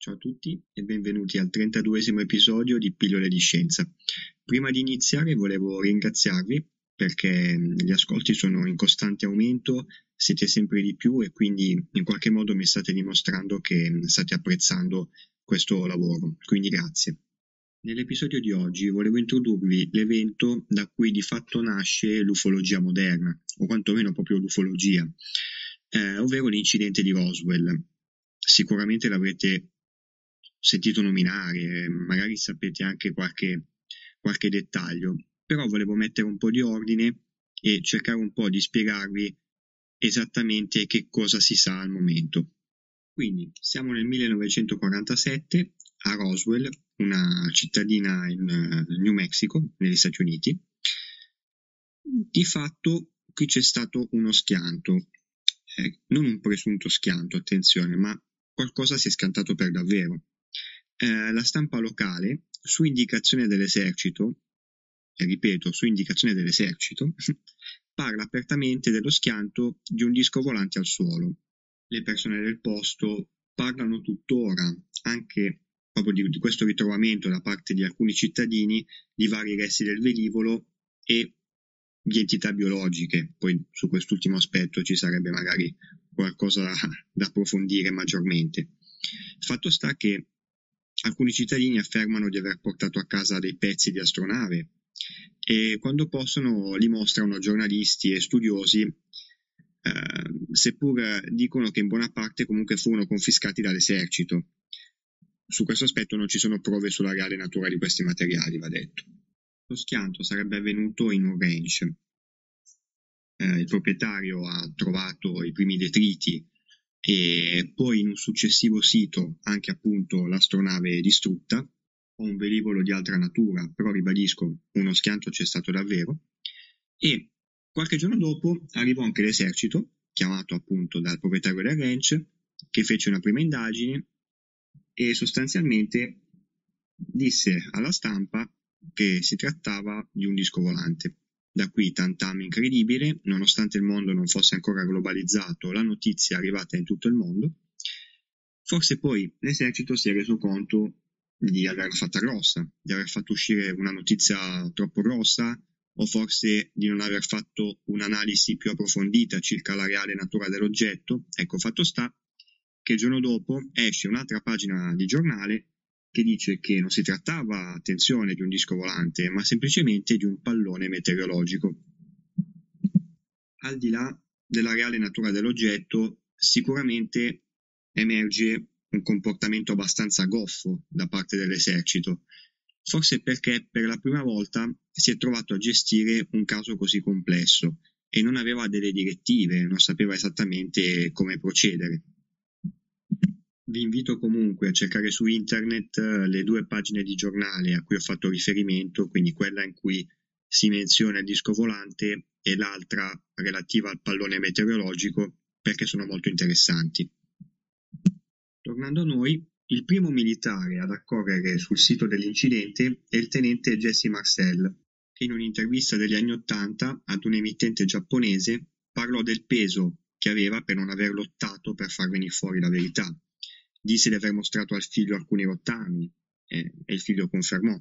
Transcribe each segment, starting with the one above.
Ciao a tutti e benvenuti al 32 episodio di Pillole di Scienza. Prima di iniziare volevo ringraziarvi perché gli ascolti sono in costante aumento, siete sempre di più e quindi in qualche modo mi state dimostrando che state apprezzando questo lavoro, quindi grazie. Nell'episodio di oggi volevo introdurvi l'evento da cui di fatto nasce l'ufologia moderna, o quantomeno proprio l'ufologia, eh, ovvero l'incidente di Roswell. Sicuramente l'avrete sentito nominare, magari sapete anche qualche, qualche dettaglio, però volevo mettere un po' di ordine e cercare un po' di spiegarvi esattamente che cosa si sa al momento. Quindi siamo nel 1947 a Roswell, una cittadina in New Mexico, negli Stati Uniti. Di fatto qui c'è stato uno schianto, eh, non un presunto schianto, attenzione, ma qualcosa si è scantato per davvero. Eh, la stampa locale, su indicazione dell'esercito, e ripeto, su indicazione dell'esercito, parla apertamente dello schianto di un disco volante al suolo. Le persone del posto parlano tuttora, anche proprio di, di questo ritrovamento da parte di alcuni cittadini, di vari resti del velivolo e di entità biologiche. Poi su quest'ultimo aspetto ci sarebbe magari qualcosa da, da approfondire maggiormente. Fatto sta che Alcuni cittadini affermano di aver portato a casa dei pezzi di astronave e quando possono li mostrano a giornalisti e studiosi, eh, seppur dicono che in buona parte comunque furono confiscati dall'esercito. Su questo aspetto non ci sono prove sulla reale natura di questi materiali, va detto. Lo schianto sarebbe avvenuto in un ranch. Eh, il proprietario ha trovato i primi detriti e poi in un successivo sito anche appunto l'astronave distrutta o un velivolo di altra natura, però ribadisco, uno schianto c'è stato davvero, e qualche giorno dopo arrivò anche l'esercito, chiamato appunto dal proprietario del ranch, che fece una prima indagine e sostanzialmente disse alla stampa che si trattava di un disco volante. Da qui tant'ama incredibile, nonostante il mondo non fosse ancora globalizzato, la notizia è arrivata in tutto il mondo. Forse poi l'esercito si è reso conto di averla fatta grossa, di aver fatto uscire una notizia troppo grossa o forse di non aver fatto un'analisi più approfondita circa la reale natura dell'oggetto. Ecco, fatto sta che il giorno dopo esce un'altra pagina di giornale che dice che non si trattava, attenzione, di un disco volante, ma semplicemente di un pallone meteorologico. Al di là della reale natura dell'oggetto, sicuramente emerge un comportamento abbastanza goffo da parte dell'esercito, forse perché per la prima volta si è trovato a gestire un caso così complesso e non aveva delle direttive, non sapeva esattamente come procedere. Vi invito comunque a cercare su internet eh, le due pagine di giornale a cui ho fatto riferimento, quindi quella in cui si menziona il disco volante e l'altra relativa al pallone meteorologico perché sono molto interessanti. Tornando a noi, il primo militare ad accorrere sul sito dell'incidente è il tenente Jesse Marcel, che in un'intervista degli anni Ottanta ad un emittente giapponese parlò del peso che aveva per non aver lottato per far venire fuori la verità Disse di aver mostrato al figlio alcuni rottami eh, e il figlio confermò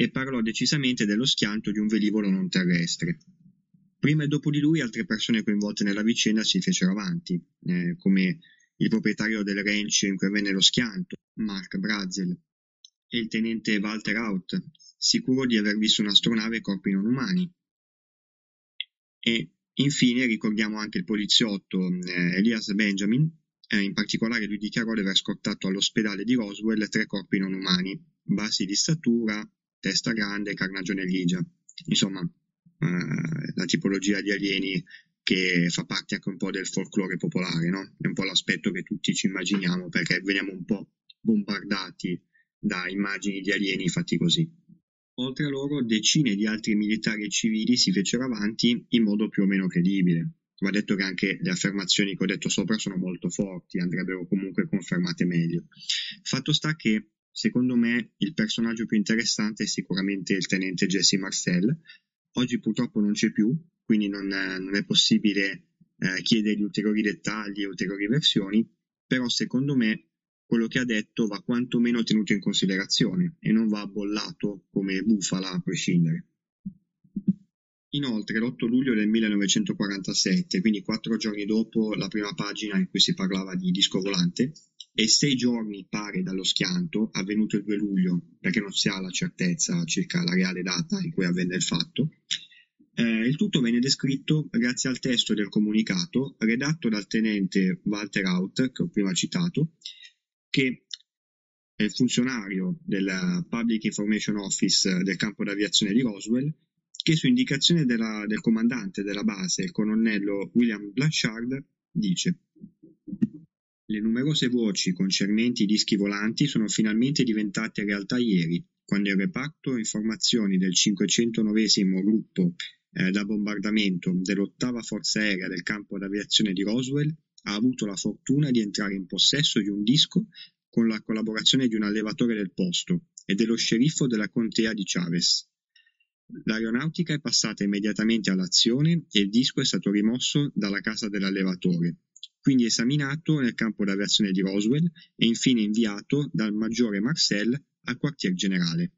e parlò decisamente dello schianto di un velivolo non terrestre. Prima e dopo di lui altre persone coinvolte nella vicenda si fecero avanti, eh, come il proprietario del ranch in cui avvenne lo schianto, Mark Brazel, e il tenente Walter Out, sicuro di aver visto un'astronave e corpi non umani. E infine ricordiamo anche il poliziotto eh, Elias Benjamin, eh, in particolare lui dichiarò di aver scortato all'ospedale di Roswell tre corpi non umani, bassi di statura, testa grande, carnagione grigia. Insomma, eh, la tipologia di alieni che fa parte anche un po' del folklore popolare, no? È un po' l'aspetto che tutti ci immaginiamo perché veniamo un po' bombardati da immagini di alieni fatti così. Oltre a loro, decine di altri militari e civili si fecero avanti in modo più o meno credibile. Va detto che anche le affermazioni che ho detto sopra sono molto forti, andrebbero comunque confermate meglio. Fatto sta che, secondo me, il personaggio più interessante è sicuramente il tenente Jesse Marcel. Oggi purtroppo non c'è più, quindi non, non è possibile eh, chiedergli ulteriori dettagli e ulteriori versioni, però secondo me quello che ha detto va quantomeno tenuto in considerazione e non va bollato come bufala a prescindere. Inoltre, l'8 luglio del 1947, quindi quattro giorni dopo la prima pagina in cui si parlava di disco volante, e sei giorni pare dallo schianto, avvenuto il 2 luglio, perché non si ha la certezza circa la reale data in cui avvenne il fatto, eh, il tutto venne descritto grazie al testo del comunicato redatto dal tenente Walter Out, che ho prima citato, che è funzionario del Public Information Office del campo d'aviazione di Roswell, che su indicazione della, del comandante della base, il colonnello William Blanchard, dice le numerose voci concernenti i dischi volanti sono finalmente diventate realtà ieri, quando il reparto informazioni del 509 gruppo eh, da bombardamento dell'ottava forza aerea del campo d'aviazione di Roswell ha avuto la fortuna di entrare in possesso di un disco con la collaborazione di un allevatore del posto e dello sceriffo della contea di Chavez. L'aeronautica è passata immediatamente all'azione e il disco è stato rimosso dalla casa dell'allevatore, quindi esaminato nel campo d'aviazione di Roswell e infine inviato dal maggiore Marcel al quartier generale.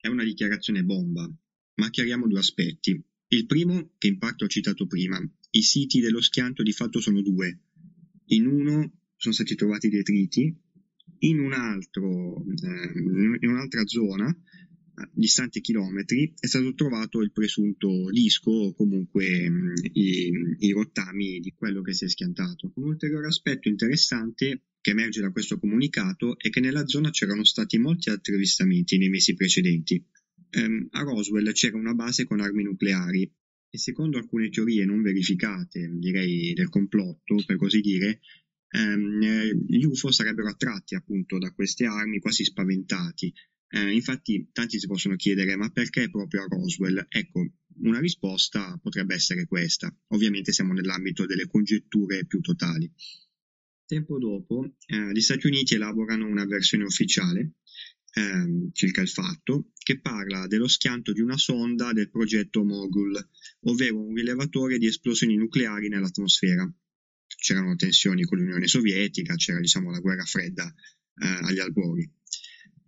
È una dichiarazione bomba, ma chiariamo due aspetti. Il primo, che in parte ho citato prima, i siti dello schianto di fatto sono due. In uno sono stati trovati detriti, in, un altro, eh, in un'altra zona, distanti chilometri, è stato trovato il presunto disco o comunque mh, i, i rottami di quello che si è schiantato. Un ulteriore aspetto interessante che emerge da questo comunicato è che nella zona c'erano stati molti altri avvistamenti nei mesi precedenti, ehm, a Roswell c'era una base con armi nucleari e secondo alcune teorie non verificate, direi del complotto per così dire, ehm, gli UFO sarebbero attratti appunto da queste armi quasi spaventati. Eh, infatti tanti si possono chiedere ma perché proprio a Roswell? Ecco, una risposta potrebbe essere questa. Ovviamente siamo nell'ambito delle congetture più totali. Tempo dopo, eh, gli Stati Uniti elaborano una versione ufficiale ehm, circa il fatto, che parla dello schianto di una sonda del progetto Mogul, ovvero un rilevatore di esplosioni nucleari nell'atmosfera. C'erano tensioni con l'Unione Sovietica, c'era diciamo la guerra fredda eh, agli albori.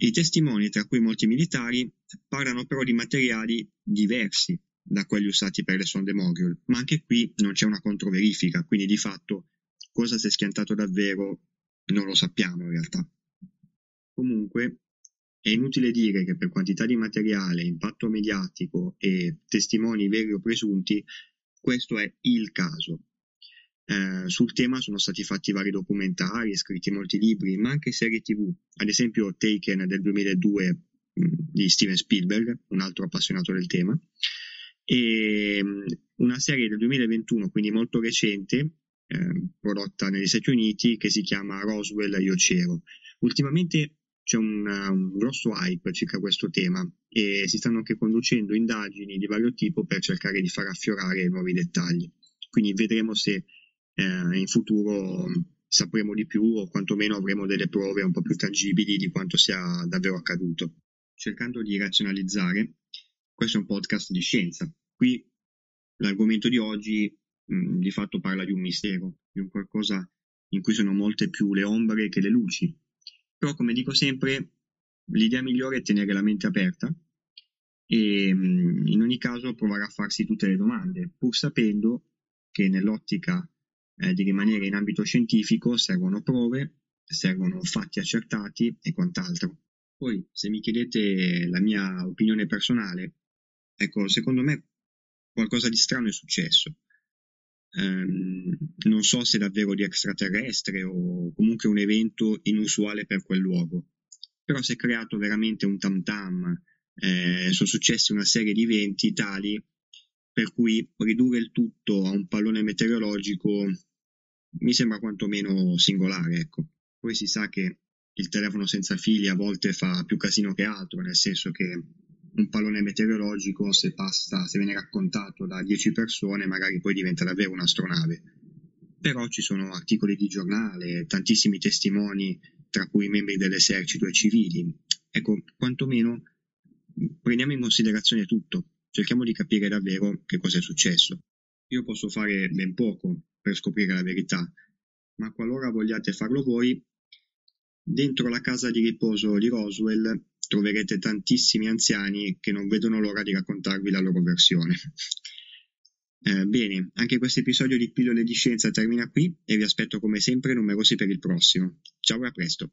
I testimoni, tra cui molti militari, parlano però di materiali diversi da quelli usati per le sonde Mogul, ma anche qui non c'è una controverifica, quindi di fatto cosa si è schiantato davvero non lo sappiamo in realtà. Comunque, è inutile dire che per quantità di materiale, impatto mediatico e testimoni veri o presunti, questo è il caso. Eh, sul tema sono stati fatti vari documentari, scritti molti libri, ma anche serie tv, ad esempio Taken del 2002 mh, mm, di Steven Spielberg, un altro appassionato del tema, e mm, una serie del 2021, quindi molto recente, eh, prodotta negli Stati Uniti, che si chiama Roswell Io c'ero. Ultimamente c'è un, un, grosso hype circa questo tema e si stanno anche conducendo indagini di vario tipo per cercare di far affiorare nuovi dettagli. Quindi vedremo se eh, in futuro sapremo di più o quantomeno avremo delle prove un po' più tangibili di quanto sia davvero accaduto. Cercando di razionalizzare, questo è un podcast di scienza. Qui l'argomento di oggi mh, di fatto parla di un mistero, di un qualcosa in cui sono molte più le ombre che le luci, però, come dico sempre, l'idea migliore è tenere la mente aperta e in ogni caso provare a farsi tutte le domande, pur sapendo che nell'ottica eh, di rimanere in ambito scientifico servono prove, servono fatti accertati e quant'altro. Poi, se mi chiedete la mia opinione personale, ecco, secondo me qualcosa di strano è successo. ehm, non so se davvero di extraterrestre o comunque un evento inusuale per quel luogo. Però si è creato veramente un tam tam, eh, sono successi una serie di eventi tali per cui ridurre il tutto a un pallone meteorologico mi sembra quantomeno singolare, ecco. Poi si sa che il telefono senza fili a volte fa più casino che altro, nel senso che un pallone meteorologico, se passa, se viene raccontato da 10 persone, magari poi diventa davvero un'astronave. Però ci sono articoli di giornale, tantissimi testimoni, tra cui membri dell'esercito e civili. Ecco, quantomeno prendiamo in considerazione tutto, cerchiamo di capire davvero che cosa è successo. Io posso fare ben poco per scoprire la verità, ma qualora vogliate farlo voi, dentro la casa di riposo di Roswell troverete tantissimi anziani che non vedono l'ora di raccontarvi la loro versione. Eh, bene, anche questo episodio di Pillole di Scienza termina qui e vi aspetto come sempre numerosi per il prossimo. Ciao e a presto!